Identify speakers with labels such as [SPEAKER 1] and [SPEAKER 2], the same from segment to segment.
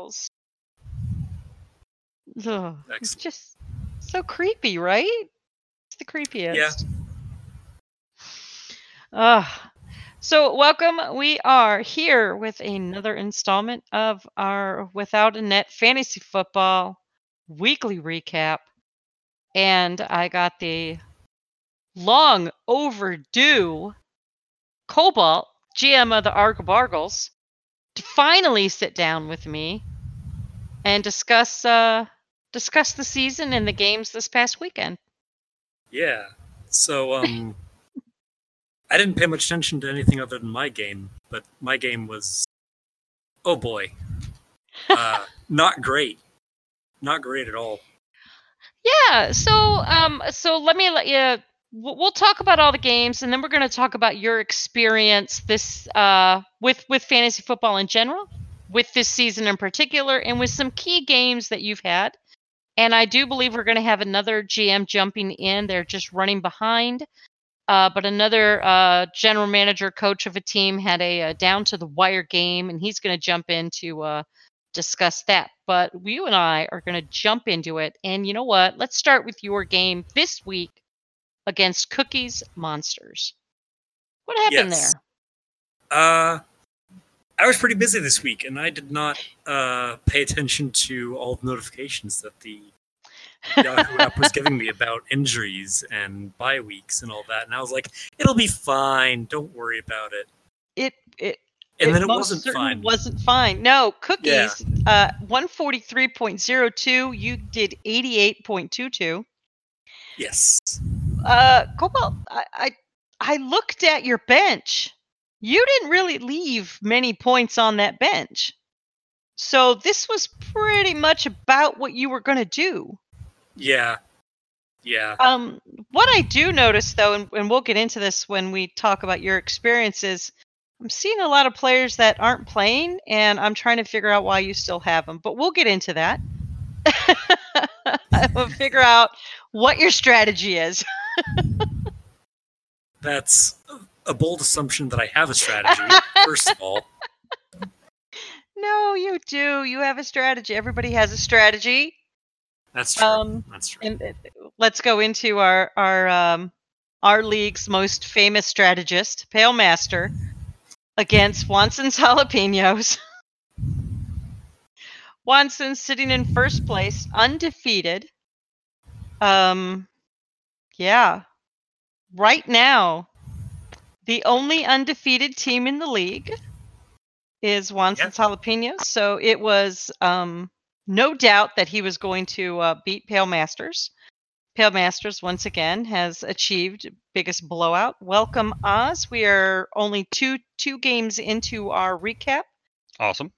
[SPEAKER 1] Balls. Ugh, it's just so creepy, right? It's the creepiest.
[SPEAKER 2] Yeah.
[SPEAKER 1] Ugh. So, welcome. We are here with another installment of our Without a Net Fantasy Football weekly recap. And I got the long overdue Cobalt, GM of the Argo Bargles, to finally sit down with me and discuss uh, discuss the season and the games this past weekend.
[SPEAKER 2] Yeah. So um I didn't pay much attention to anything other than my game, but my game was oh boy. Uh not great. Not great at all.
[SPEAKER 1] Yeah. So, um, so let me let you. We'll talk about all the games, and then we're going to talk about your experience this uh with with fantasy football in general, with this season in particular, and with some key games that you've had. And I do believe we're going to have another GM jumping in. They're just running behind. Uh, but another uh, general manager, coach of a team, had a, uh down to the wire game, and he's going to jump in to uh, discuss that. But you and I are going to jump into it. And you know what? Let's start with your game this week against Cookies Monsters. What happened
[SPEAKER 2] Yes.
[SPEAKER 1] there?
[SPEAKER 2] Uh I was pretty busy this week and I did not uh pay attention to all the notifications that the Yahoo app was giving me about injuries and bye weeks and all that. And I was like, it'll be fine. Don't worry about it.
[SPEAKER 1] It it
[SPEAKER 2] And then it wasn't fine.
[SPEAKER 1] Wasn't fine. No, Cookies. Uh, one forty three point zero two. You did eighty eight point two two.
[SPEAKER 2] Yes.
[SPEAKER 1] Uh, Cobalt. I, I I looked at your bench. You didn't really leave many points on that bench. So this was pretty much about what you were going to do.
[SPEAKER 2] Yeah. Yeah.
[SPEAKER 1] Um, what I do notice though, and, and we'll get into this when we talk about your experiences, I'm seeing a lot of players that aren't playing, and I'm trying to figure out why you still have them. But we'll get into that. we'll figure out what your strategy is.
[SPEAKER 2] That's a bold assumption that I have a strategy, first of all.
[SPEAKER 1] No, you do. You have a strategy. Everybody has a strategy.
[SPEAKER 2] That's true.
[SPEAKER 1] Um,
[SPEAKER 2] That's true.
[SPEAKER 1] And uh, let's go into our our um, our league's most famous strategist, Pale Master, against Wanson's Jalapenos. Wanson sitting in first place, undefeated. Um, yeah. Right now, the only undefeated team in the league is Wanson's Jalapenos. So it was um, no doubt that he was going to uh, beat Pale Masters. Pale Masters once again has achieved biggest blowout. Welcome Oz. We are only two two games into our recap.
[SPEAKER 3] Awesome.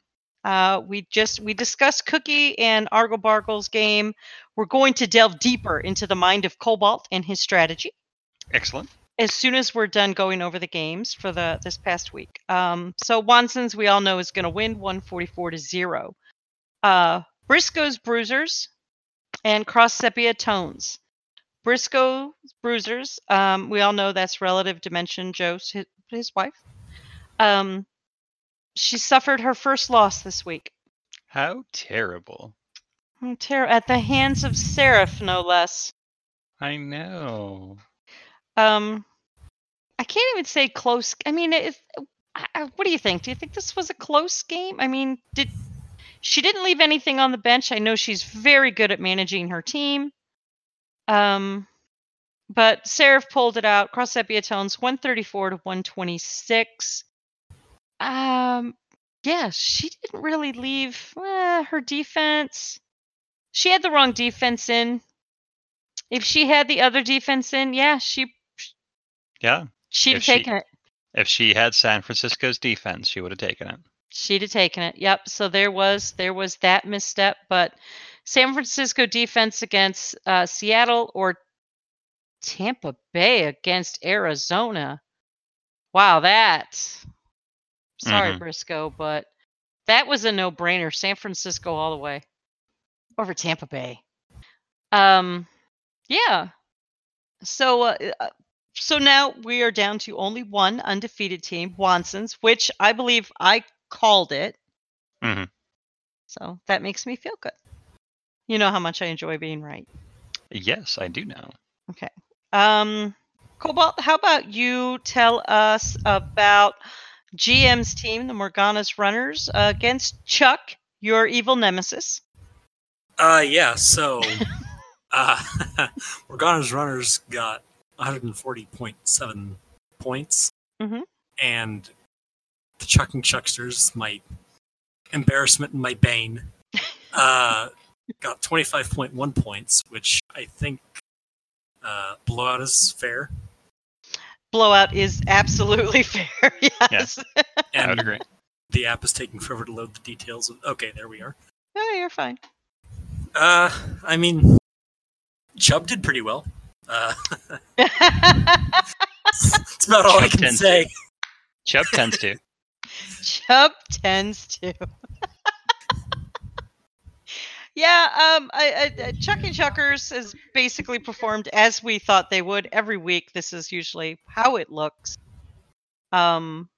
[SPEAKER 1] Uh, we just we discussed Cookie and Argo Bargle's game. We're going to delve deeper into the mind of Cobalt and his strategy
[SPEAKER 3] Excellent.
[SPEAKER 1] As soon as we're done going over the games for the this past week. Um, so Wanson's we all know is going to win 144 to zero. Uh, Briscoe's Bruisers and Cross Sepia Tones. Briscoe's Bruisers, um, we all know that's relative dimension Joe's his, his wife. Um, she suffered her first loss this week.
[SPEAKER 3] How terrible.
[SPEAKER 1] Ter- at the hands of Seraph, no less.
[SPEAKER 3] I know.
[SPEAKER 1] Um, I can't even say close. I mean, it, I- what do you think? Do you think this was a close game? I mean, did she didn't leave anything on the bench? I know she's very good at managing her team. Um, but Seraph pulled it out. Cross Sepia Tones 134 to 126. Um, yeah, she didn't really leave eh, her defense. She had the wrong defense in. If she had the other defense in, yeah, she
[SPEAKER 3] Yeah.
[SPEAKER 1] She'd have
[SPEAKER 3] If she-
[SPEAKER 1] taken it.
[SPEAKER 3] If she had San Francisco's defense, she would have taken it.
[SPEAKER 1] She'd have taken it. Yep. So there was there was that misstep, but San Francisco defense against uh, Seattle or Tampa Bay against Arizona. Wow, that. Sorry,
[SPEAKER 3] Mhm.
[SPEAKER 1] Briscoe, but that was a no-brainer. San Francisco all the way over Tampa Bay. Um, yeah. So, uh, uh, so now we are down to only one undefeated team, Wanson's, which I believe I called it.
[SPEAKER 3] Mhm.
[SPEAKER 1] So that makes me feel good. You know how much I enjoy being right.
[SPEAKER 3] Yes, I do know.
[SPEAKER 1] Okay. Um, Cobalt, how about you tell us about GM's team, the Morgana's Runners, uh, against Chuck, your evil nemesis?
[SPEAKER 2] Uh, yeah. So, uh, Morgana's runners got 140.7 points,
[SPEAKER 1] Mhm.
[SPEAKER 2] and the Chucking Chucksters, my embarrassment and my bane, uh, got 25.1 points, which I think uh, blowout is fair.
[SPEAKER 1] Blowout is absolutely fair. yes.
[SPEAKER 3] I would agree.
[SPEAKER 2] the app is taking forever to load the details. Of, okay, there we are.
[SPEAKER 1] Oh, you're fine.
[SPEAKER 2] Uh, I mean, Chubb did pretty well. Uh, that's about all I can
[SPEAKER 3] tends
[SPEAKER 2] say.
[SPEAKER 3] Chubb tends to.
[SPEAKER 1] Chubb tends to. yeah, um, I, I, I- Chucky Chuckers has basically performed as we thought they would every week. This is usually how it looks. Um,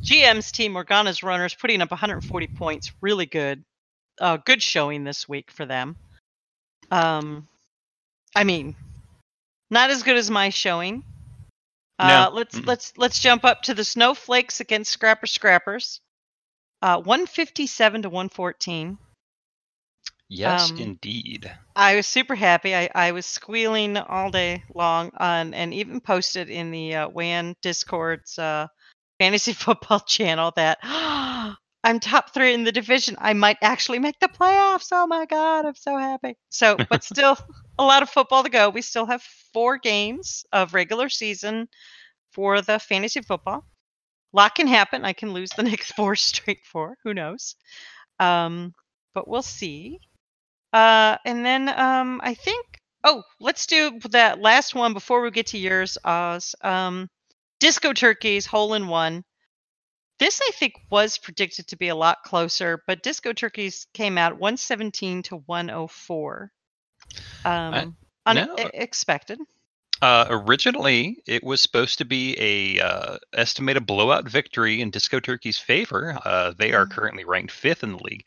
[SPEAKER 1] GM's team, Morgana's runners, putting up 140 points. Really good. Uh, good showing this week for them. Um, I mean, not as good as my showing. Uh, let's
[SPEAKER 3] Mm-mm.
[SPEAKER 1] let's let's jump up to the snowflakes against Scrapper Scrappers. Uh, 157 to 114.
[SPEAKER 3] Yes,
[SPEAKER 1] Um,
[SPEAKER 3] indeed.
[SPEAKER 1] I was super happy. I, I was squealing all day long on, and even posted in the uh, WAN Discord's uh, fantasy football channel that I'm top three in the division. I might actually make the playoffs. Oh my God, I'm so happy. So, but still a lot of football to go. We still have four games of regular season for the fantasy football. A lot can happen. I can lose the next four straight four. Who knows? Um, but we'll see. Uh, and then um, I think. Oh, let's do that last one before we get to yours, Oz. Um, Disco Turkeys hole in one. This I think was predicted to be a lot closer, but Disco Turkeys came out 117 to 104. Um,
[SPEAKER 3] no.
[SPEAKER 1] unexpected.
[SPEAKER 3] Uh, originally, it was supposed to be a uh, estimated blowout victory in Disco Turkey's favor. Uh, they are
[SPEAKER 1] Mhm.
[SPEAKER 3] currently ranked fifth in the league.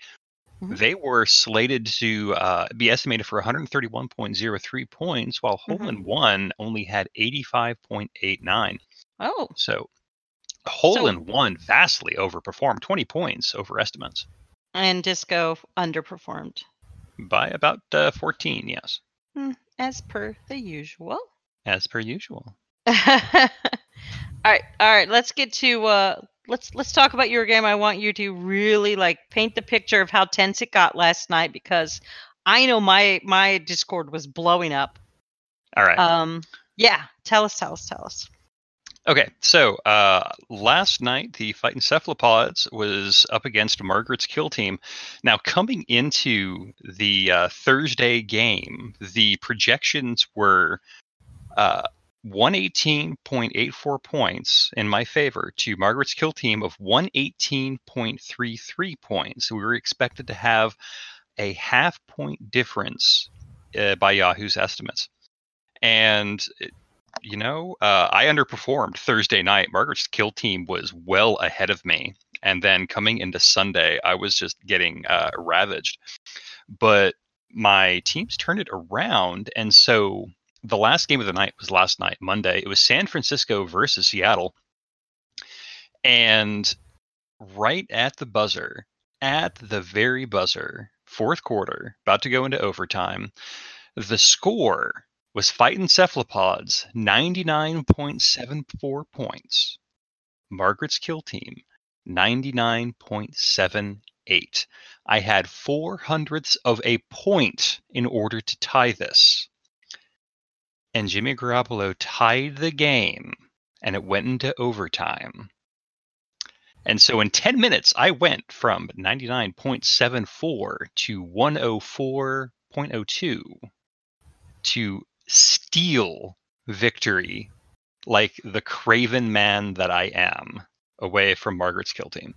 [SPEAKER 1] Mhm.
[SPEAKER 3] They were slated to uh, be estimated for 131.03 points, while Hole
[SPEAKER 1] Mhm.
[SPEAKER 3] One only had 85.89.
[SPEAKER 1] Oh,
[SPEAKER 3] So, Hole
[SPEAKER 1] So-
[SPEAKER 3] in One vastly overperformed, 20 points over estimates
[SPEAKER 1] and Disco underperformed
[SPEAKER 3] by about uh, 14. Yes,
[SPEAKER 1] as per the usual.
[SPEAKER 3] as per usual.
[SPEAKER 1] all right, all right. Let's get to uh, let's let's talk about your game. I want you to really like paint the picture of how tense it got last night because I know my my Discord was blowing up.
[SPEAKER 3] All right.
[SPEAKER 1] Um, yeah. Tell us, tell us, tell us.
[SPEAKER 3] Okay, so uh, last night the Fighting Cephalopods was up against Margaret's Kill Team. Now, coming into the uh, Thursday game, the projections were uh, 118.84 points in my favor to Margaret's Kill Team of 118.33 points. We were expected to have a half point difference uh, by Yahoo's estimates. And you know, uh, I underperformed Thursday night. Margaret's kill team was well ahead of me. And then coming into Sunday, I was just getting uh, ravaged. But my teams turned it around. And so the last game of the night was last night, Monday. It was San Francisco versus Seattle. And right at the buzzer, at the very buzzer, fourth quarter, about to go into overtime, the score was fighting cephalopods 99.74 points. Margaret's kill team 99.78. I had four hundredths of a point in order to tie this. And Jimmy Garoppolo tied the game and it went into overtime. And so in 10 minutes, I went from 99.74 to 104.02 to steal victory like the craven man that I am away from Margaret's kill team.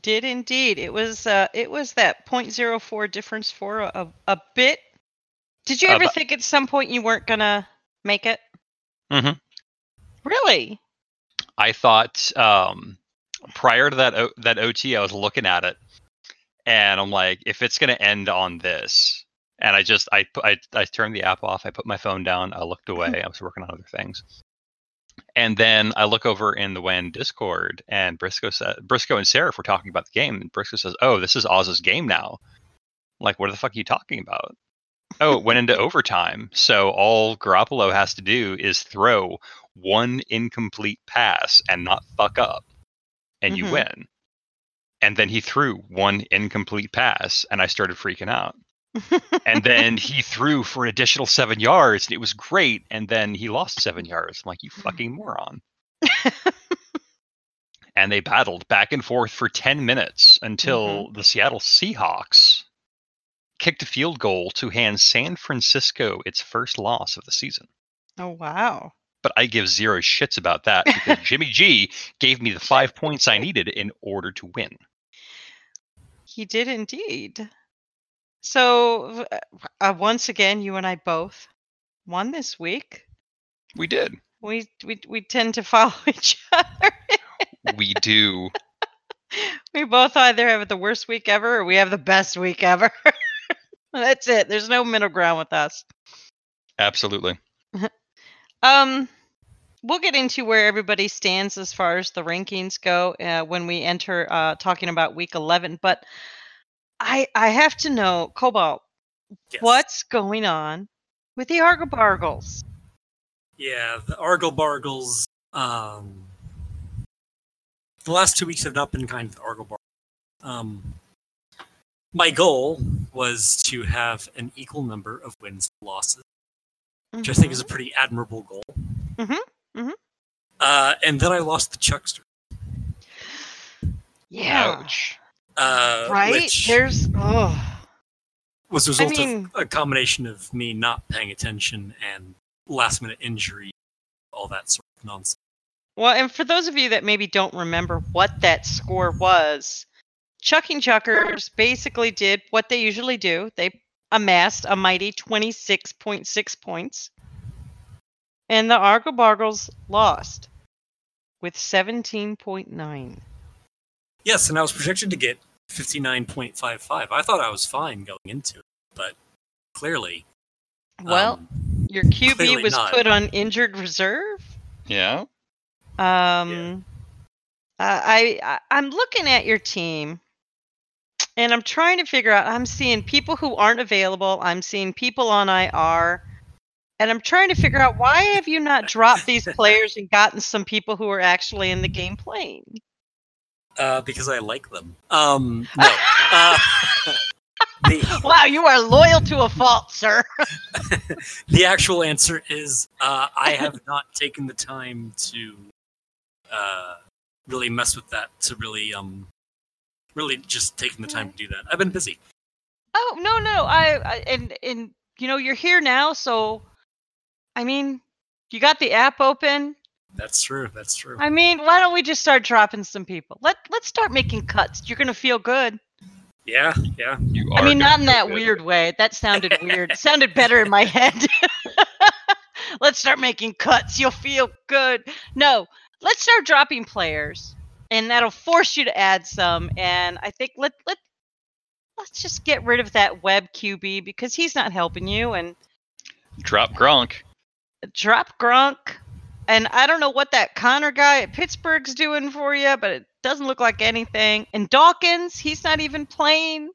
[SPEAKER 1] Did indeed. It was uh, it was that 0.04 difference for a, a bit. Did you
[SPEAKER 3] Uh,
[SPEAKER 1] ever
[SPEAKER 3] but-
[SPEAKER 1] think at some point you weren't gonna make it?
[SPEAKER 3] Mhm.
[SPEAKER 1] Really?
[SPEAKER 3] I thought um, prior to that o- that OT, I was looking at it, and I'm like, if it's gonna end on this, and I just I I I turned the app off. I put my phone down. I looked away. I was working on other things, and then I look over in the WAN Discord, and Briscoe said Briscoe and Seraph were talking about the game, and Briscoe says, "Oh, this is Oz's game now." I'm like, what the fuck are you talking about? Oh, it went into overtime. So all Garoppolo has to do is throw one incomplete pass and not fuck up, and you
[SPEAKER 1] Mhm.
[SPEAKER 3] win. And then he threw one incomplete pass, and I started freaking out. And then he threw for an additional seven yards, and it was great. And then he lost seven yards. I'm like, you mm. fucking moron. and they battled back and forth for 10 minutes until mm-hmm. the Seattle Seahawks kicked a field goal to hand San Francisco its first loss of the season.
[SPEAKER 1] oh wow.
[SPEAKER 3] But I give zero shits about that because Jimmy G gave me the five points I needed in order to win.
[SPEAKER 1] He did indeed. So uh, uh, once again, you and I both won this week.
[SPEAKER 3] We did.
[SPEAKER 1] We we we tend to follow each other.
[SPEAKER 3] We do.
[SPEAKER 1] we both either have the worst week ever or we have the best week ever. That's it. There's no middle ground with us.
[SPEAKER 3] Absolutely.
[SPEAKER 1] Um, we'll get into where everybody stands as far as the rankings go uh, when we enter uh, talking about week 11. But I I have to know, Cobalt,
[SPEAKER 2] Yes.
[SPEAKER 1] what's going on with the Argo Bargles?
[SPEAKER 2] Yeah, the Argle Bargles. Um, the last two weeks have not been kind of the Argle Bargles. Um, my goal was to have an equal number of wins and losses, which I think is a pretty admirable goal.
[SPEAKER 1] Mm-hmm. Mm-hmm.
[SPEAKER 2] Uh, and then I lost the Chuckster.
[SPEAKER 1] yeah,
[SPEAKER 3] Ouch.
[SPEAKER 2] Uh,
[SPEAKER 1] right. There's oh
[SPEAKER 2] was a result
[SPEAKER 1] mean-
[SPEAKER 2] of a combination of me not paying attention and last minute injury, all that sort of nonsense.
[SPEAKER 1] Well, and for those of you that maybe don't remember what that score was, Chucking Chuckers basically did what they usually do. They amassed a mighty 26.6 points. And the Argo Bargles lost with 17.9.
[SPEAKER 2] Yes, and I was projected to get 59.55. I thought I was fine going into it, but clearly.
[SPEAKER 1] Well,
[SPEAKER 2] um,
[SPEAKER 1] your QB was
[SPEAKER 2] not.
[SPEAKER 1] put on injured reserve.
[SPEAKER 3] Yeah.
[SPEAKER 1] Um, uh, I, I I'm looking at your team, and I'm trying to figure out. I'm seeing people who aren't available. I'm seeing people on IR, and I'm trying to figure out why have you not dropped these players and gotten some people who are actually in the game playing.
[SPEAKER 2] Uh, because I like them. Um, no. uh, the,
[SPEAKER 1] Wow, you are loyal to a fault, sir.
[SPEAKER 2] the actual answer is uh, I have not taken the time to uh, really mess with that, to really, um, really just taking the time to do that. I've been busy.
[SPEAKER 1] Oh no, no, I, I and and you know you're here now, so I mean, you got the app open.
[SPEAKER 2] That's true. That's true.
[SPEAKER 1] I mean, why don't we just start dropping some people? Let Let's start making cuts. You're gonna feel good.
[SPEAKER 2] Yeah, yeah.
[SPEAKER 3] You are.
[SPEAKER 1] I
[SPEAKER 3] mean,
[SPEAKER 1] not in that
[SPEAKER 3] good.
[SPEAKER 1] weird way. That sounded weird. It sounded better in my head. let's start making cuts. You'll feel good. No, let's start dropping players, and that'll force you to add some. And I think let let let's just get rid of that web QB because he's not helping you. And
[SPEAKER 3] Drop Gronk.
[SPEAKER 1] drop Gronk. And I don't know what that Conner guy at Pittsburgh's doing for you, but it doesn't look like anything. And Dawkins, he's not even playing.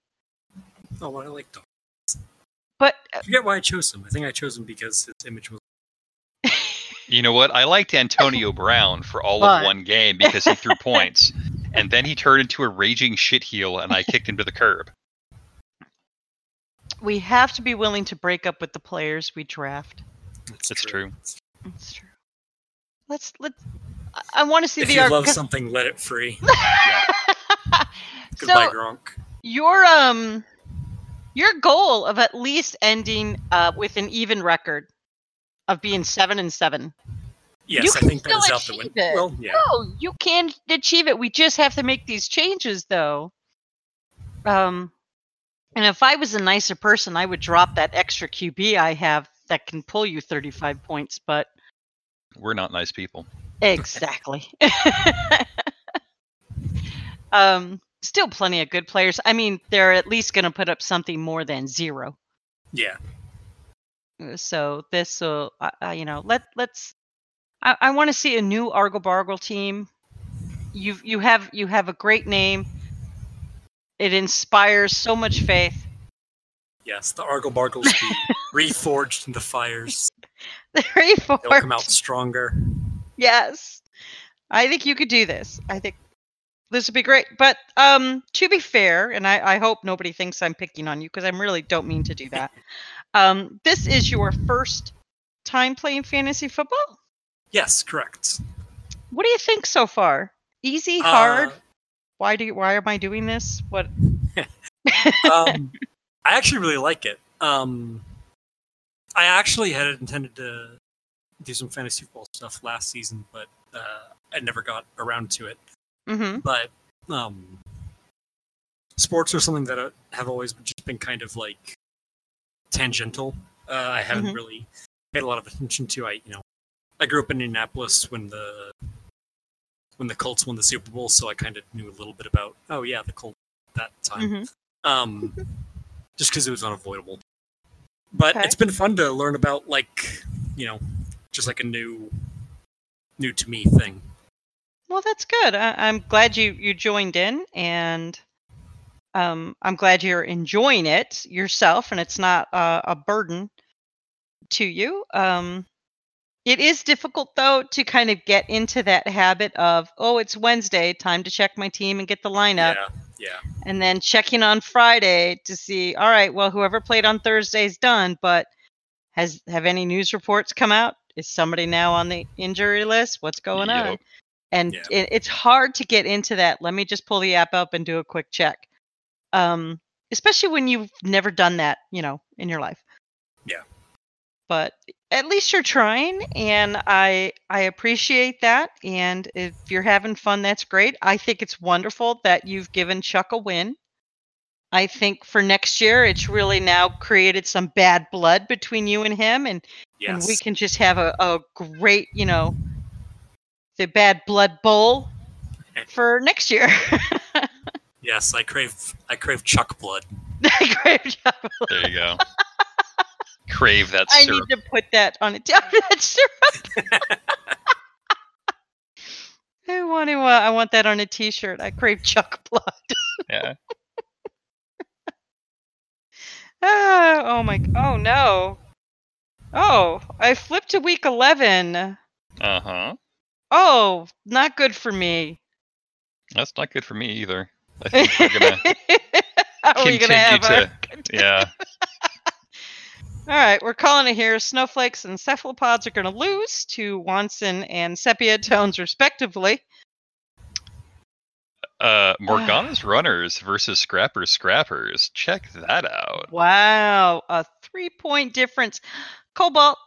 [SPEAKER 2] Oh, well, I like Dawkins.
[SPEAKER 1] But uh,
[SPEAKER 2] I forget why I chose him. I think I chose him because his image was.
[SPEAKER 3] You know what? I liked Antonio Brown for all
[SPEAKER 1] But-
[SPEAKER 3] of one game because he threw points. And then he turned into a raging shitheel and I kicked him to the curb.
[SPEAKER 1] we have to be willing to break up with the players we draft.
[SPEAKER 3] That's true.
[SPEAKER 1] That's true. Let's let. I- I want to see
[SPEAKER 2] If
[SPEAKER 1] the
[SPEAKER 2] you
[SPEAKER 1] arg-
[SPEAKER 2] love something, let it free.
[SPEAKER 1] so
[SPEAKER 2] Goodbye, Gronk.
[SPEAKER 1] your um your goal of at least ending uh with an even record of being seven and seven.
[SPEAKER 2] Yes,
[SPEAKER 1] you
[SPEAKER 2] I think that
[SPEAKER 1] still
[SPEAKER 2] out the
[SPEAKER 1] achieve
[SPEAKER 2] window.
[SPEAKER 1] it.
[SPEAKER 2] Well, yeah.
[SPEAKER 1] No, you can achieve it. We just have to make these changes, though. Um, and if I was a nicer person, I would drop that extra QB I have that can pull you 35 points. But
[SPEAKER 3] We're not nice people.
[SPEAKER 1] exactly. um, still plenty of good players. I mean, they're at least going to put up something more than zero.
[SPEAKER 2] Yeah.
[SPEAKER 1] Uh, So this will, uh, uh, you know, let let's. I, I want to see a new Argle Bargle team. You you have you have a great name. It inspires so much faith.
[SPEAKER 2] Yes, the Argle Bargles be reforged in the fires.
[SPEAKER 1] Very
[SPEAKER 2] They'll come out stronger.
[SPEAKER 1] Yes, I think you could do this. I think this would be great. But um, to be fair, and I, I hope nobody thinks I'm picking on you because I really don't mean to do that. um, this is your first time playing fantasy football.
[SPEAKER 2] Yes, correct.
[SPEAKER 1] What do you think so far? Easy, hard?
[SPEAKER 2] Uh,
[SPEAKER 1] why do you, why am I doing this? What?
[SPEAKER 2] um, I actually really like it. Um, I actually had intended to do some fantasy football stuff last season, but uh, I never got around to it.
[SPEAKER 1] mm-hmm.
[SPEAKER 2] But um, sports are something that uh, have always just been kind of like tangential. Uh, I haven't
[SPEAKER 1] Mhm.
[SPEAKER 2] really paid a lot of attention to. I you know, I grew up in Indianapolis when the when the Colts won the Super Bowl, so I kind of knew a little bit about. Oh yeah, the Colts at that time
[SPEAKER 1] Mm-hmm.
[SPEAKER 2] um, just because it was unavoidable. But
[SPEAKER 1] Okay.
[SPEAKER 2] it's been fun to learn about, like, you know, just like a new, new to me thing.
[SPEAKER 1] Well, that's good. I, I'm glad you you joined in, and um, I'm glad you're enjoying it yourself, and it's not uh, a burden to you. Um, it is difficult though to kind of get into that habit of oh, it's Wednesday, time to check my team and get the lineup,
[SPEAKER 2] Yeah, yeah,
[SPEAKER 1] and then checking on Friday to see all right, well, whoever played on Thursday's done, but has have any news reports come out? Is somebody now on the injury list? What's going on? And
[SPEAKER 2] Yeah.
[SPEAKER 1] it, it's hard to get into that let me just pull the app up and do a quick check um especially when you've never done that you know in your life. But at least you're trying and i i appreciate that and if you're having fun that's great i think it's wonderful that you've given chuck a win i think for next year it's really now created some bad blood between you and him and and
[SPEAKER 2] yes.
[SPEAKER 1] we can just have a, a great, you know, the bad blood bowl for next year.
[SPEAKER 2] yes, I crave, I crave Chuck blood.
[SPEAKER 1] great job.
[SPEAKER 3] There you go. Crave that syrup.
[SPEAKER 1] I need to put that on a that syrup. I want to. Uh, I want that on a T-shirt. I crave Chuck blood.
[SPEAKER 3] Yeah.
[SPEAKER 1] Ah, oh my. Oh no. Oh, I flipped to week eleven.
[SPEAKER 3] Uh huh.
[SPEAKER 1] Oh, not good for me.
[SPEAKER 3] That's not good for me either. I think we're gonna.
[SPEAKER 1] How are we gonna have
[SPEAKER 3] continue
[SPEAKER 1] our-
[SPEAKER 3] yeah.
[SPEAKER 1] All right, we're calling it here. Snowflakes and cephalopods are going to lose to Wanson and Sepia Tones, respectively.
[SPEAKER 3] Uh, Morgana's runners versus Scrapper's Scrappers. Check that out.
[SPEAKER 1] Wow, a three-point difference. Cobalt,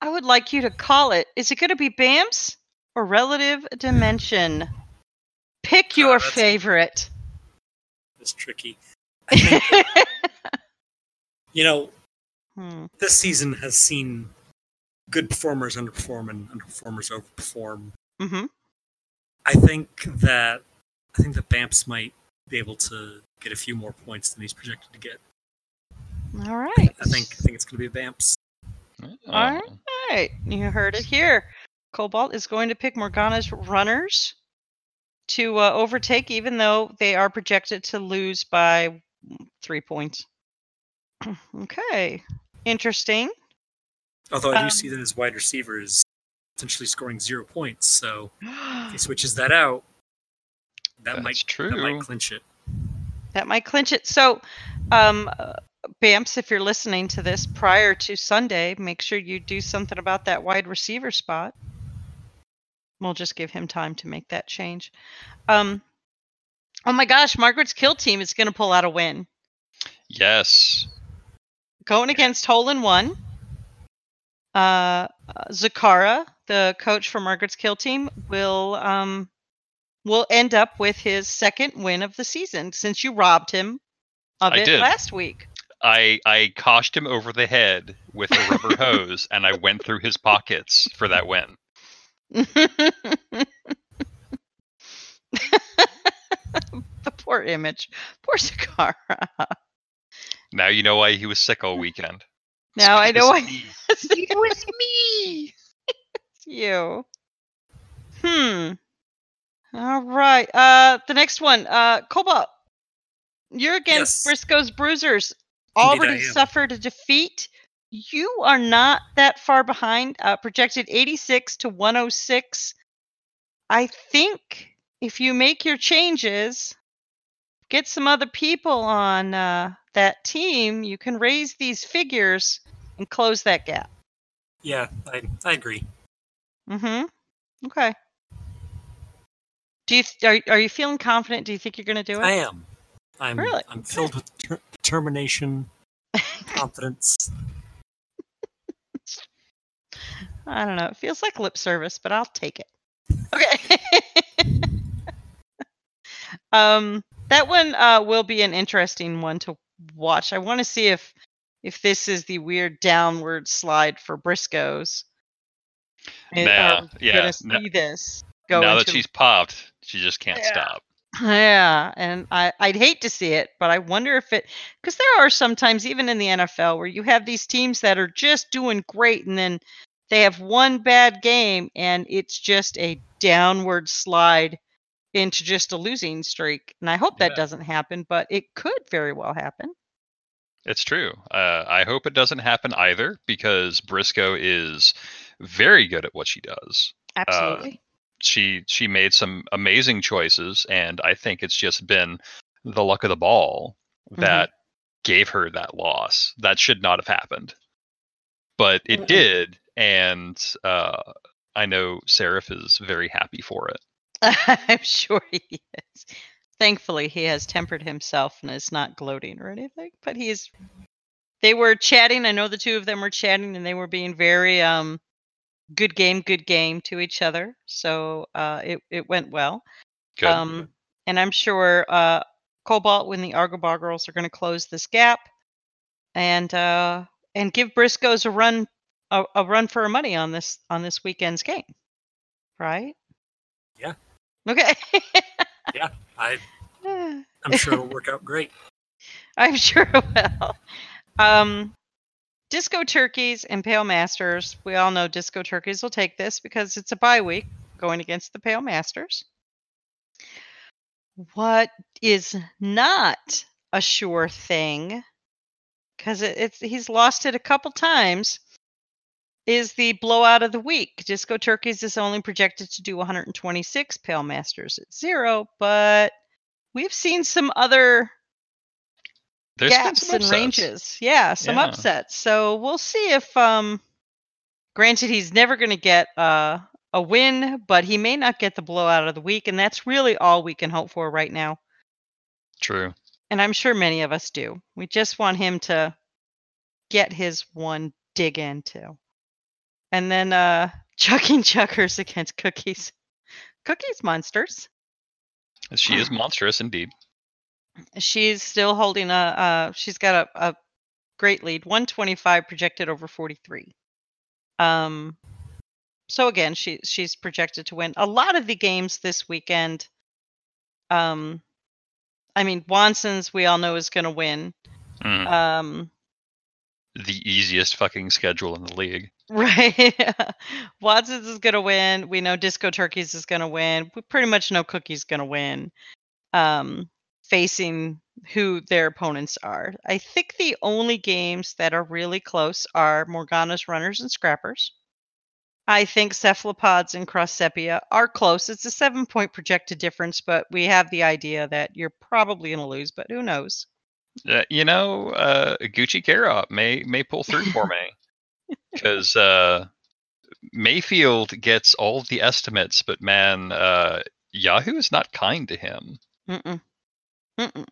[SPEAKER 1] I would like you to call it. Is it going to be Bamps or relative dimension? Pick
[SPEAKER 2] Uh,
[SPEAKER 1] your
[SPEAKER 2] that's-
[SPEAKER 1] favorite.
[SPEAKER 2] It's tricky. Think, you know,
[SPEAKER 1] Hmm.
[SPEAKER 2] this season has seen good performers underperform and underperformers overperform.
[SPEAKER 1] hmm
[SPEAKER 2] I think that I think that Bamps might be able to get a few more points than he's projected to get.
[SPEAKER 1] All right.
[SPEAKER 2] I think I think it's going to be Bamps.
[SPEAKER 3] Oh,
[SPEAKER 1] Alright. You heard it here. Cobalt is going to pick Morgana's runners to uh, overtake, even though they are projected to lose by three points. okay, interesting.
[SPEAKER 2] Although I do
[SPEAKER 1] Um,
[SPEAKER 2] see that his wide receiver is potentially scoring zero points, so if he switches that out, that might
[SPEAKER 3] true.
[SPEAKER 2] that might clinch it.
[SPEAKER 1] That might clinch it. So, um, uh, Bamps, if you're listening to this prior to Sunday, make sure you do something about that wide receiver spot. We'll just give him time to make that change. Um, oh my gosh, Margaret's kill team is going to pull out a win.
[SPEAKER 3] Yes.
[SPEAKER 1] Going against hole in one. Uh, uh, Zakara, the coach for Margaret's Kill Team, will um will end up with his second win of the season since you robbed him of
[SPEAKER 3] I
[SPEAKER 1] it
[SPEAKER 3] did.
[SPEAKER 1] last week.
[SPEAKER 3] I I coshed him over the head with a rubber hose, and I went through his pockets for that win.
[SPEAKER 1] the poor image. Poor Sakara.
[SPEAKER 3] Now you know why he was sick all weekend.
[SPEAKER 1] Now I know why
[SPEAKER 3] It's because of me. it was me.
[SPEAKER 1] it's you. Hmm. All right. Uh the next one. Uh Cobalt. You're against
[SPEAKER 2] Yes.
[SPEAKER 1] Briscoe's Bruisers.
[SPEAKER 2] Indeed,
[SPEAKER 1] Already suffered a defeat. You are not that far behind. Uh, projected 86 to 106. I think if you make your changes, get some other people on uh, that team, you can raise these figures and close that gap.
[SPEAKER 2] Yeah, I, I agree.
[SPEAKER 1] Mm-hmm. Okay. Do you are are you feeling confident? Do you think you're going to do it?
[SPEAKER 2] I am. I'm
[SPEAKER 1] Really?
[SPEAKER 2] I'm filled with ter- determination, confidence.
[SPEAKER 1] I don't know. It feels like lip service, but I'll take it. Okay. um, that one uh, will be an interesting one to watch. I want to see if if this is the weird downward slide for Briscoes. And
[SPEAKER 3] Nah,
[SPEAKER 1] um, are
[SPEAKER 3] yeah,
[SPEAKER 1] gonna see this go
[SPEAKER 3] now that she's popped, she just can't
[SPEAKER 1] Yeah.
[SPEAKER 3] stop.
[SPEAKER 1] Yeah, and I I'd hate to see it, but I wonder if it because there are sometimes even in the NFL where you have these teams that are just doing great and then they have one bad game and it's just a downward slide into just a losing streak. And I hope that
[SPEAKER 3] Yeah.
[SPEAKER 1] doesn't happen, but it could very well happen.
[SPEAKER 3] It's true. Uh, I hope it doesn't happen either because Briscoe is very good at what she does.
[SPEAKER 1] Absolutely.
[SPEAKER 3] She she made some amazing choices, and I think it's just been the luck of the ball
[SPEAKER 1] Mhm.
[SPEAKER 3] that gave her that loss. That should not have happened, but it
[SPEAKER 1] Mm-mm.
[SPEAKER 3] did, and uh, I know Seraph is very happy for it.
[SPEAKER 1] I'm sure he is. Thankfully, he has tempered himself and is not gloating or anything. But he's. They were chatting. I know the two of them were chatting, and they were being very um, good game, good game to each other. So uh, it it went well.
[SPEAKER 3] Good.
[SPEAKER 1] Um, and I'm sure uh, Cobalt and the Argobar girls are going to close this gap, and uh, and give Briscoes a run a, a run for her money on this on this weekend's game, right?
[SPEAKER 2] Yeah.
[SPEAKER 1] Okay.
[SPEAKER 2] Yeah, I I'm sure it'll work out great.
[SPEAKER 1] I'm sure it will. Um, Disco Turkeys and Pale Masters. We all know Disco Turkeys will take this because it's a bye week going against the Pale Masters. What is not a sure thing, because it, it's he's lost it a couple times, is the blowout of the week. Disco Turkeys is only projected to do 126, Pale Masters at zero, but we've seen some other
[SPEAKER 3] There's
[SPEAKER 1] gaps and ranges. Yeah, some
[SPEAKER 3] Yeah.
[SPEAKER 1] upsets. So we'll see if um granted he's never going to get uh, a win, but he may not get the blowout of the week and that's really all we can hope for right now.
[SPEAKER 3] True.
[SPEAKER 1] And I'm sure many of us do. We just want him to get his one dig into. And then uh chucking chuckers against cookies. Cookies monsters.
[SPEAKER 3] She is monstrous indeed.
[SPEAKER 1] she's still holding a uh she's got a, a great lead 125 projected over 43 um so again she she's projected to win a lot of the games this weekend um i mean wanson's we all know is going to win
[SPEAKER 3] Mm.
[SPEAKER 1] um
[SPEAKER 3] the easiest fucking schedule in the league.
[SPEAKER 1] right wanson's is going to win we know disco turkeys is going to win we pretty much know cookie's going to win um facing who their opponents are. I think the only games that are really close are Morgana's Runners and Scrappers. I think Cephalopods and Cross Sepia are close. It's a seven point projected difference, but we have the idea that you're probably going to lose, but who knows?
[SPEAKER 3] Uh, you know, uh, Gucci Garrett may may pull through for me because uh, Mayfield gets all the estimates, but man, uh, Yahoo is not kind to him.
[SPEAKER 1] Mm-mm. Mm-mm.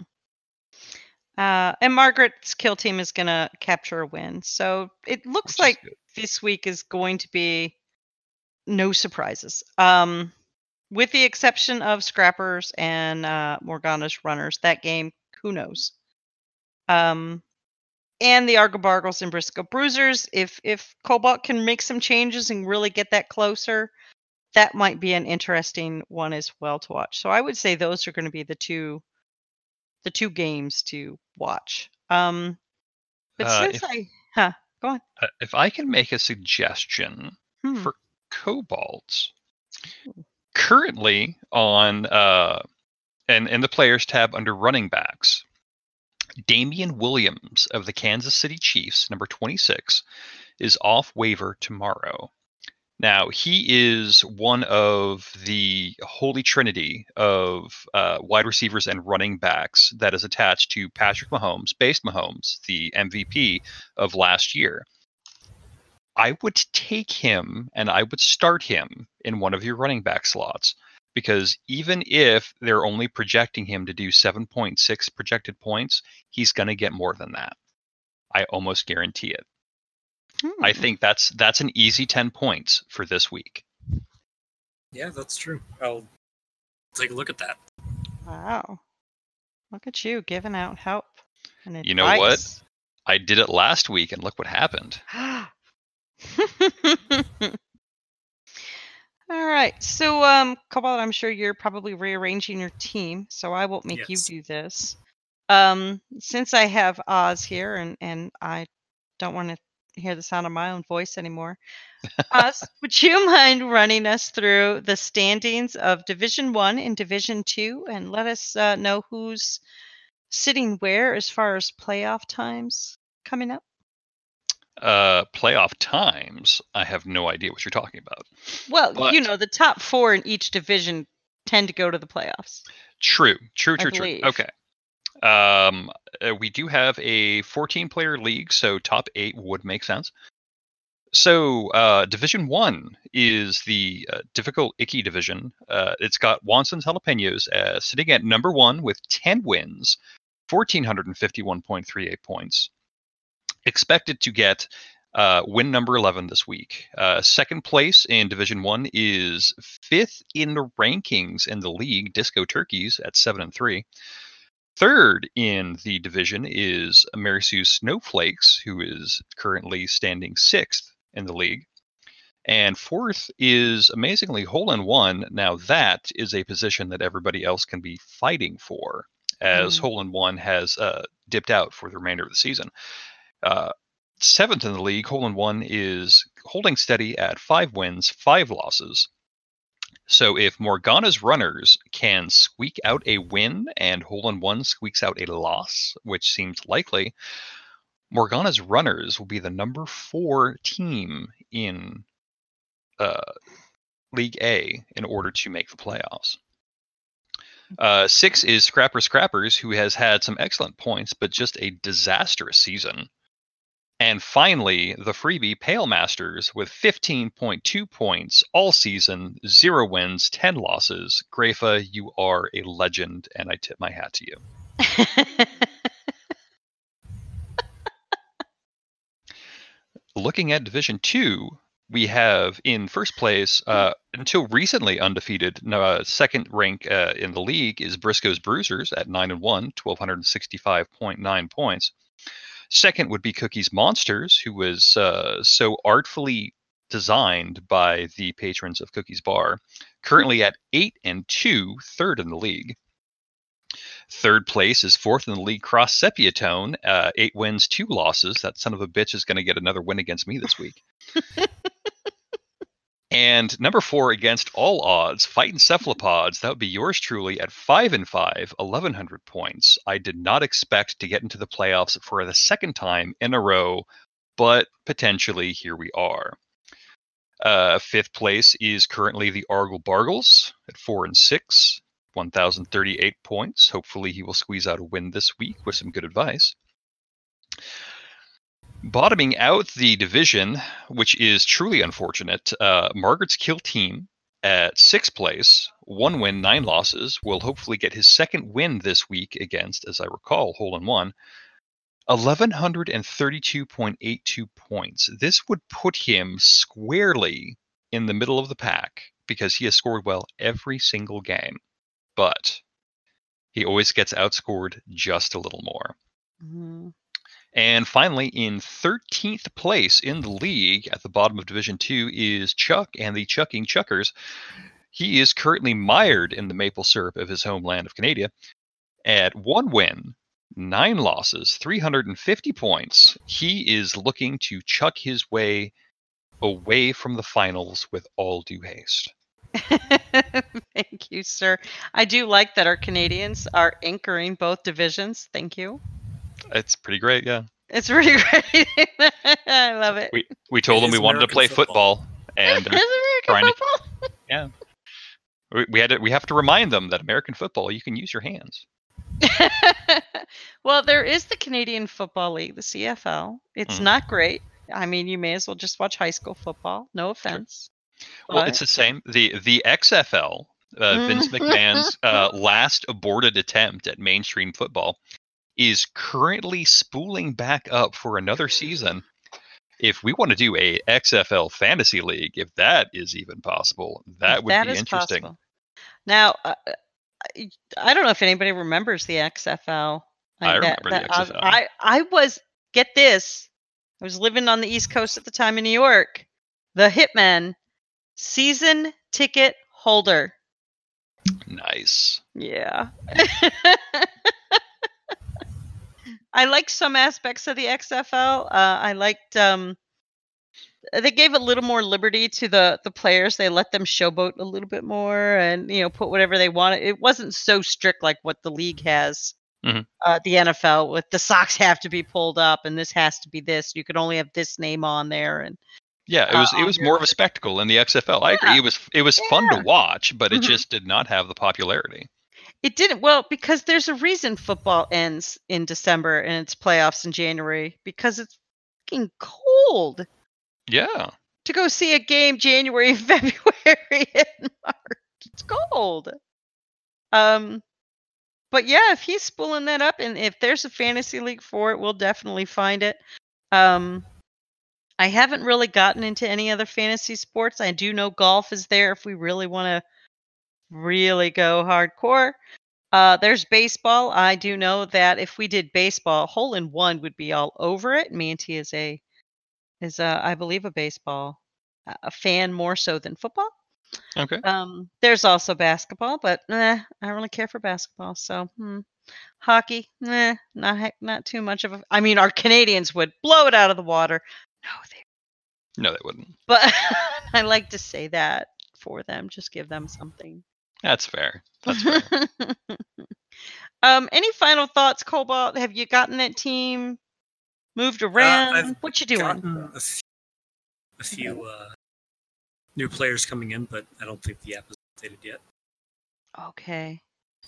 [SPEAKER 1] Uh, and Margaret's kill team is going to capture a win. So it looks like
[SPEAKER 3] good.
[SPEAKER 1] this week is going to be no surprises. Um, with the exception of Scrappers and uh, Morgana's Runners, that game, who knows? Um, and the Argobargles and Briscoe Bruisers. If if Cobalt can make some changes and really get that closer, that might be an interesting one as well to watch. So I would say those are going to be the two the two games to watch. Um, but
[SPEAKER 3] Uh,
[SPEAKER 1] since
[SPEAKER 3] if-
[SPEAKER 1] I, huh, go on.
[SPEAKER 3] Uh, if I can make a suggestion
[SPEAKER 1] Hmm.
[SPEAKER 3] for Cobalt, currently on uh, and in the players tab under running backs, Damien Williams of the Kansas City Chiefs, number 26, is off waiver tomorrow. Now, he is one of the holy trinity of uh, wide receivers and running backs that is attached to Patrick Mahomes, based Mahomes, the MVP of last year. I would take him and I would start him in one of your running back slots because even if they're only projecting him to do 7.6 projected points, he's going to get more than that. I almost guarantee it. I
[SPEAKER 1] Hmm.
[SPEAKER 3] think that's that's an easy 10 points for this week.
[SPEAKER 2] Yeah, that's true. I'll take a look at that.
[SPEAKER 1] Wow. Look at you giving out help. And
[SPEAKER 3] You know what? I did it last week and look what happened.
[SPEAKER 1] All right. So, um, Cobalt, I'm sure you're probably rearranging your team, so I won't make
[SPEAKER 2] Yes.
[SPEAKER 1] you do this. Um, since I have Oz here and and I don't want to hear the sound of my own voice anymore. Oz, would you mind running us through the standings of Division One and Division Two, and let us uh, know who's sitting where as far as playoff times coming up?
[SPEAKER 3] Uh playoff times, I have no idea what you're talking about.
[SPEAKER 1] Well, you know, the top four in each division tend to go to the playoffs.
[SPEAKER 3] True, true, true, true. Okay. Um, uh, we do have a 14 player league, so top eight would make sense. So, uh, Division One is the uh, difficult, icky division. Uh, it's got Wanson's Jalapenos uh, sitting at number one with 10 wins, 1,451.38 points. Expected to get uh, win number 11 this week. Uh, second place in Division 1 is fifth in the rankings in the league, Disco Turkeys at 7 and 3. Third in the division is Marisu Snowflakes, who is currently standing sixth in the league. And fourth is amazingly Hole in One. Now, that is a position that everybody else can be fighting for, as
[SPEAKER 1] Mm.
[SPEAKER 3] Hole in One has uh, dipped out for the remainder of the season. Uh, seventh in the league, Hole in One is holding steady at five wins, five losses. So if Morgana's runners can squeak out a win and Hole in One squeaks out a loss, which seems likely, Morgana's runners will be the number four team in uh, League A in order to make the playoffs. Uh, six is Scrapper Scrappers, who has had some excellent points, but just a disastrous season. And finally, the freebie Pale Masters with 15.2 points all season, zero wins, 10 losses. Grafa, you are a legend, and I tip my hat to you. Looking at Division 2, we have in first place, uh, until recently undefeated, uh, second rank uh, in the league is Briscoe's Bruisers at 9 and 1, 1,265.9 points. Second would be Cookies Monsters, who was uh, so artfully designed by the patrons of Cookies Bar, currently at 8 and two, third in the league. Third place is fourth in the league, Cross Sepiatone, uh, eight wins, two losses. That son of a bitch is going to get another win against me this week. and number four against all odds, Fighting Cephalopods. That would be yours truly at five and five, 1,100 points. I did not expect to get into the playoffs for the second time in a row, but potentially here we are. Uh, fifth place is currently the Argle Bargles at four and six, 1,038 points. Hopefully, he will squeeze out a win this week with some good advice. Bottoming out the division, which is truly unfortunate, uh, Margaret's Kill Team at sixth place, one win, nine losses, will hopefully get his second win this week against, as I recall, Hole in One. 1132.82 points. This would put him squarely in the middle of the pack because he has scored well every single game, but he always gets outscored just a little more.
[SPEAKER 1] Mhm.
[SPEAKER 3] And finally, in 13th place in the league at the bottom of Division 2 is Chuck and the Chucking Chuckers. He is currently mired in the maple syrup of his homeland of Canada At one win, nine losses, 350 points, he is looking to chuck his way away from the finals with all due haste.
[SPEAKER 1] Thank you, sir. I do like that our Canadians are anchoring both divisions. Thank you.
[SPEAKER 3] It's pretty great, yeah.
[SPEAKER 1] It's really great. I love it.
[SPEAKER 3] We we told
[SPEAKER 2] It
[SPEAKER 3] them we
[SPEAKER 2] is
[SPEAKER 3] wanted to play
[SPEAKER 2] football.
[SPEAKER 3] football, and they're trying
[SPEAKER 1] American
[SPEAKER 3] to-
[SPEAKER 1] football.
[SPEAKER 3] we, we had to we have to remind them that American football you can use your hands.
[SPEAKER 1] well, there is the Canadian Football League, the CFL. It's
[SPEAKER 3] Mhm.
[SPEAKER 1] not great. I mean, you may as well just watch high school football. No offense.
[SPEAKER 3] Well, it's the same. the The XFL, uh, Vince McMahon's uh, last aborted attempt at mainstream football, is currently spooling back up for another season. If we want to do a XFL fantasy league, if that is even possible, that
[SPEAKER 1] If
[SPEAKER 3] would
[SPEAKER 1] that
[SPEAKER 3] be interesting.
[SPEAKER 1] possible. Now, uh, I- I don't know if anybody remembers the XFL.
[SPEAKER 3] I
[SPEAKER 1] Like,
[SPEAKER 3] remember the XFL.
[SPEAKER 1] I, I was get this. I was living on the East Coast at the time in New York. The Hitman season ticket holder.
[SPEAKER 3] Nice.
[SPEAKER 1] Yeah. I liked some aspects of the XFL. Uh, I liked um, they gave a little more liberty to the the players. They let them showboat a little bit more, and you know, put whatever they wanted. It wasn't so strict like what the league has.
[SPEAKER 3] Mhm.
[SPEAKER 1] Uh, the NFL with the socks have to be pulled up, and this has to be this. You could only have this name on there, and
[SPEAKER 3] Yeah, it
[SPEAKER 1] uh,
[SPEAKER 3] was it was more of a spectacle in the XFL. I agree. It was it was fun to watch, but it
[SPEAKER 1] Mhm.
[SPEAKER 3] just did not have the popularity.
[SPEAKER 1] It didn't well because there's a reason football ends in December and it's playoffs in January because it's fucking cold
[SPEAKER 3] Yeah.
[SPEAKER 1] to go see a game January, February, and March. It's cold. Um, but yeah, if he's spooling that up and if there's a fantasy league for it, we'll definitely find it. Um, I haven't really gotten into any other fantasy sports. I do know golf is there if we really want to really go hardcore. Uh, there's baseball. I do know that if we did baseball, hole in one would be all over it. Manti is a is uh, I believe a baseball uh, a fan more so than football.
[SPEAKER 3] Okay.
[SPEAKER 1] Um, there's also basketball, but eh, I don't really care for basketball. So hmm. hockey, eh, not not too much of a. I mean, our Canadians would blow it out of the water. No, they.
[SPEAKER 3] No, they wouldn't.
[SPEAKER 1] But I like to say that for them. Just give them something.
[SPEAKER 3] That's fair. That's fair.
[SPEAKER 1] um, any final thoughts, Cobalt? Have you gotten that team moved around?
[SPEAKER 2] Uh,
[SPEAKER 1] what you doing?
[SPEAKER 2] A few, a few uh, new players coming in, but I don't think the app is updated yet.
[SPEAKER 1] Okay.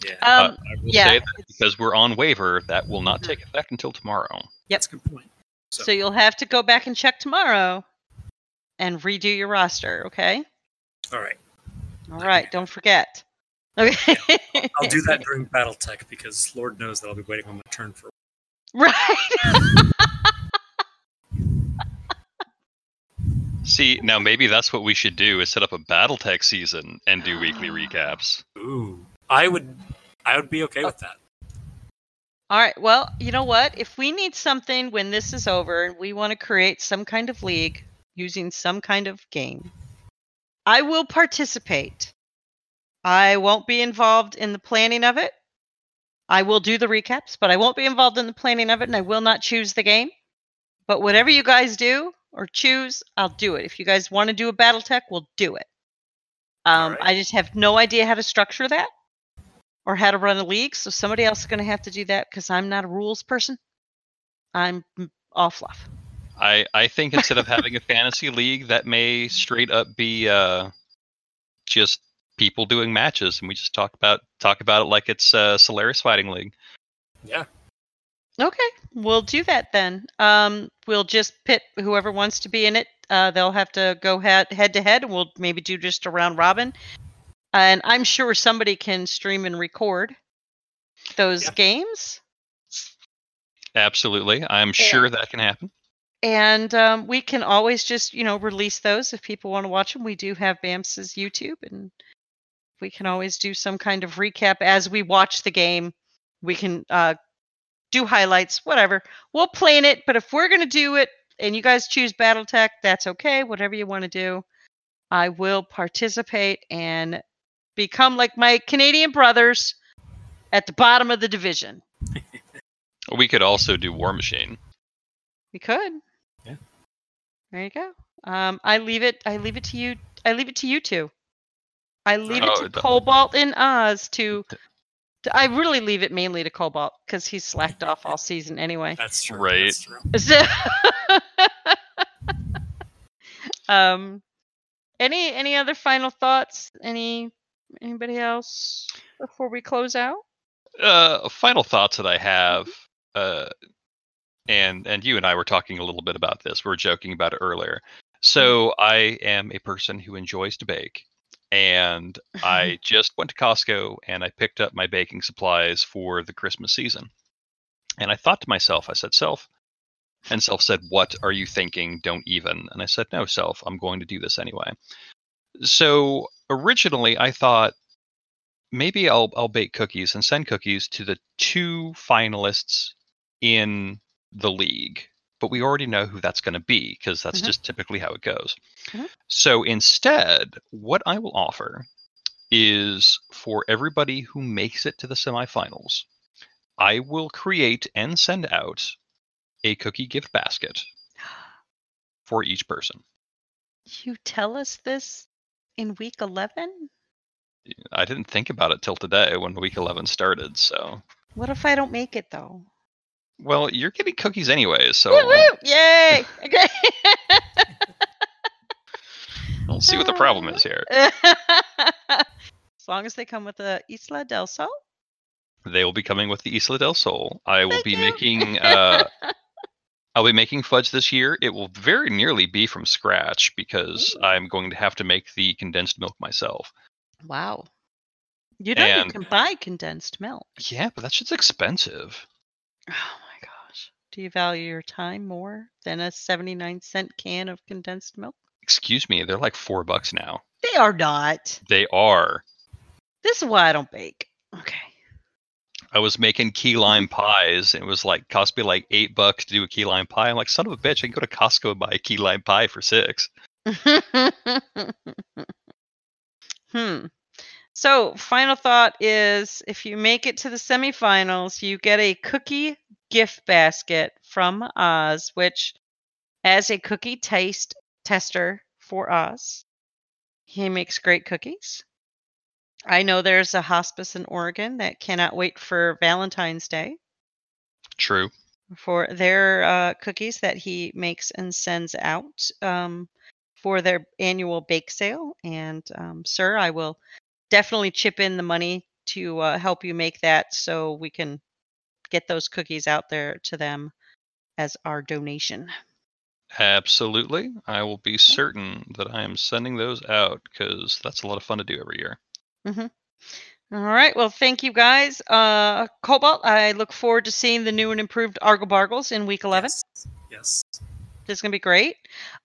[SPEAKER 2] Yeah,
[SPEAKER 1] Um,
[SPEAKER 3] Uh, I will
[SPEAKER 1] yeah,
[SPEAKER 3] say that because we're on waiver, that will not
[SPEAKER 1] Mhm.
[SPEAKER 3] take effect until tomorrow.
[SPEAKER 2] that's a good point.
[SPEAKER 1] so.
[SPEAKER 2] So,
[SPEAKER 1] you'll have to go back and check tomorrow and redo your roster. Okay.
[SPEAKER 2] all right,
[SPEAKER 1] All right. Don't forget. Okay.
[SPEAKER 2] I'll do that during BattleTech because Lord knows that I'll be waiting on my turn for.
[SPEAKER 1] right.
[SPEAKER 3] See, now maybe that's what we should do: is set up a BattleTech season and do weekly recaps.
[SPEAKER 2] Ooh, I would, I would be okay with that.
[SPEAKER 1] All right. Well, you know what? If we need something when this is over and we want to create some kind of league using some kind of game, I will participate. I won't be involved in the planning of it. I will do the recaps, but I won't be involved in the planning of it and I will not choose the game. But whatever you guys do or choose, I'll do it. If you guys want to do a Battletech, we'll do it. Um,
[SPEAKER 2] Alright.
[SPEAKER 1] I just have no idea how to structure that or how to run a league. So somebody else is going to have to do that because I'm not a rules person. I'm all fluff.
[SPEAKER 3] I I think instead of having a fantasy league, that may straight up be uh, just people doing matches, and we just talk about talk about it like it's uh, Solaris Fighting League.
[SPEAKER 2] Yeah,
[SPEAKER 1] Okay, we'll do that then. Um, we'll just pit whoever wants to be in it. Uh, they'll have to go head head to head, and we'll maybe do just a round robin. And I'm sure somebody can stream and record those
[SPEAKER 2] Yeah.
[SPEAKER 1] games.
[SPEAKER 3] Absolutely, I'm sure that can happen.
[SPEAKER 1] and um, we can always just you know release those if people want to watch them we do have Bamps's youtube and we can always do some kind of recap as we watch the game we can uh, do highlights whatever we'll plan it but if we're going to do it and you guys choose battletech that's okay whatever you want to do i will participate and become like my canadian brothers at the bottom of the division.
[SPEAKER 3] We could also do War Machine.
[SPEAKER 1] We could.
[SPEAKER 2] Yeah.
[SPEAKER 1] There you go. Um, I leave it. I leave it to you. I leave it to you two. I leave
[SPEAKER 3] Oh,
[SPEAKER 1] it to
[SPEAKER 3] the-
[SPEAKER 1] Cobalt and Oz to. To- I really leave it mainly to Cobalt because he's slacked off all season anyway.
[SPEAKER 2] That's true.
[SPEAKER 3] Right.
[SPEAKER 2] That's true.
[SPEAKER 1] So- um, any any other final thoughts? Any anybody else before we close out?
[SPEAKER 3] Uh, final thoughts that I have, uh, and and you and I were talking a little bit about this. We were joking about it earlier. So I am a person who enjoys to bake, and mm-hmm. I just went to Costco and I picked up my baking supplies for the Christmas season. And I thought to myself, I said, Self, and Self said, What are you thinking? Don't even. And I said, No, Self, I'm going to do this anyway. So originally I thought maybe I'll I'll bake cookies and send cookies to the two finalists in the league. But we already know who that's going to be because that's
[SPEAKER 1] Mhm.
[SPEAKER 3] just typically how it goes.
[SPEAKER 1] Mhm.
[SPEAKER 3] So instead, what I will offer is for everybody who makes it to the semifinals, I will create and send out a cookie gift basket for each person.
[SPEAKER 1] You tell us this in week eleven.
[SPEAKER 3] I didn't think about it till today when week 11 started. So,
[SPEAKER 1] What if I don't make it though?
[SPEAKER 3] Well, you're getting cookies anyways. So
[SPEAKER 1] Woo, woo! Yay! Okay.
[SPEAKER 3] we'll see what the problem is here.
[SPEAKER 1] as long as they come with the Isla del Sol.
[SPEAKER 3] They will be coming with the Isla del Sol. I will
[SPEAKER 1] Thank
[SPEAKER 3] be
[SPEAKER 1] you.
[SPEAKER 3] making. Uh, I'll be making fudge this year. It will very nearly be from scratch because
[SPEAKER 1] Ooh.
[SPEAKER 3] I'm going to have to make the condensed milk myself.
[SPEAKER 1] Wow. You know you can buy condensed milk.
[SPEAKER 3] Yeah, but that shit's expensive.
[SPEAKER 1] Oh. Do you value your time more than a 79 cent can of condensed milk?
[SPEAKER 3] Excuse me, they're like four bucks now.
[SPEAKER 1] They are not.
[SPEAKER 3] They are.
[SPEAKER 1] This is why I don't bake. Okay.
[SPEAKER 3] I was making key lime pies, and it was like cost me like eight bucks to do a key lime pie. I'm like, son of a bitch, I can go to Costco and buy a key lime pie for six.
[SPEAKER 1] hmm. So, final thought is if you make it to the semifinals, you get a cookie gift basket from Oz, which, as a cookie taste tester for Oz, he makes great cookies. I know there's a hospice in Oregon that cannot wait for Valentine's Day
[SPEAKER 3] True.
[SPEAKER 1] for their uh, cookies that he makes and sends out um, for their annual bake sale. And, um, sir, I will definitely chip in the money to uh, help you make that so we can get those cookies out there to them as our donation.
[SPEAKER 3] Absolutely. I will be certain that I am sending those out because that's a lot of fun to do every year.
[SPEAKER 1] All right. Well, thank you guys. Uh, Cobalt, I look forward to seeing the new and improved Argle Bargles in week 11.
[SPEAKER 2] Yes. yes.
[SPEAKER 1] This is going to be great.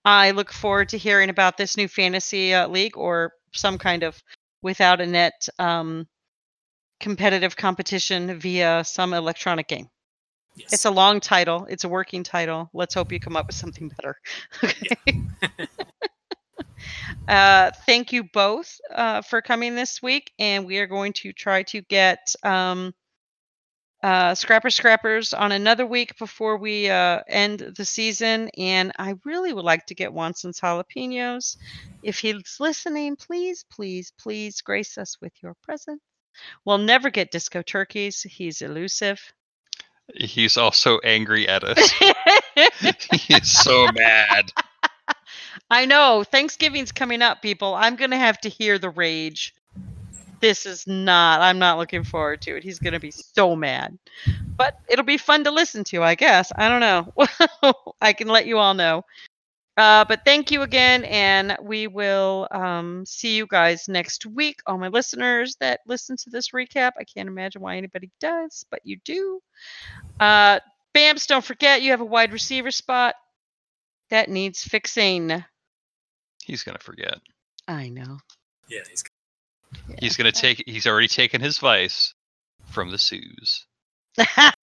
[SPEAKER 1] I look forward to hearing about this new fantasy uh, league or some kind of without a net um, competitive competition via some electronic game.
[SPEAKER 2] Yes.
[SPEAKER 1] It's a long title. It's a working title. Let's hope you come up with something better. Okay. uh, thank you both uh, for coming this week, and we are going to try to get um, uh, Scrapper Scrappers on another week before we uh, end the season. And I really would like to get Wanson's jalapenos. If he's listening, please, please, please grace us with your presence. We'll never get Disco Turkeys. He's elusive.
[SPEAKER 3] He's also angry at us. He's so mad.
[SPEAKER 1] I know. Thanksgiving's coming up, people. I'm going to have to hear the rage. This is not, I'm not looking forward to it. He's going to be so mad. But it'll be fun to listen to, I guess. I don't know. I can let you all know. Uh, but thank you again, and we will um, see you guys next week. All my listeners that listen to this recap, I can't imagine why anybody does, but you do. Uh, Bamps, don't forget you have a wide receiver spot that needs fixing.
[SPEAKER 3] He's gonna forget.
[SPEAKER 1] I know.
[SPEAKER 2] Yeah, he's
[SPEAKER 3] He's gonna take. He's already taken his vice from the Sues.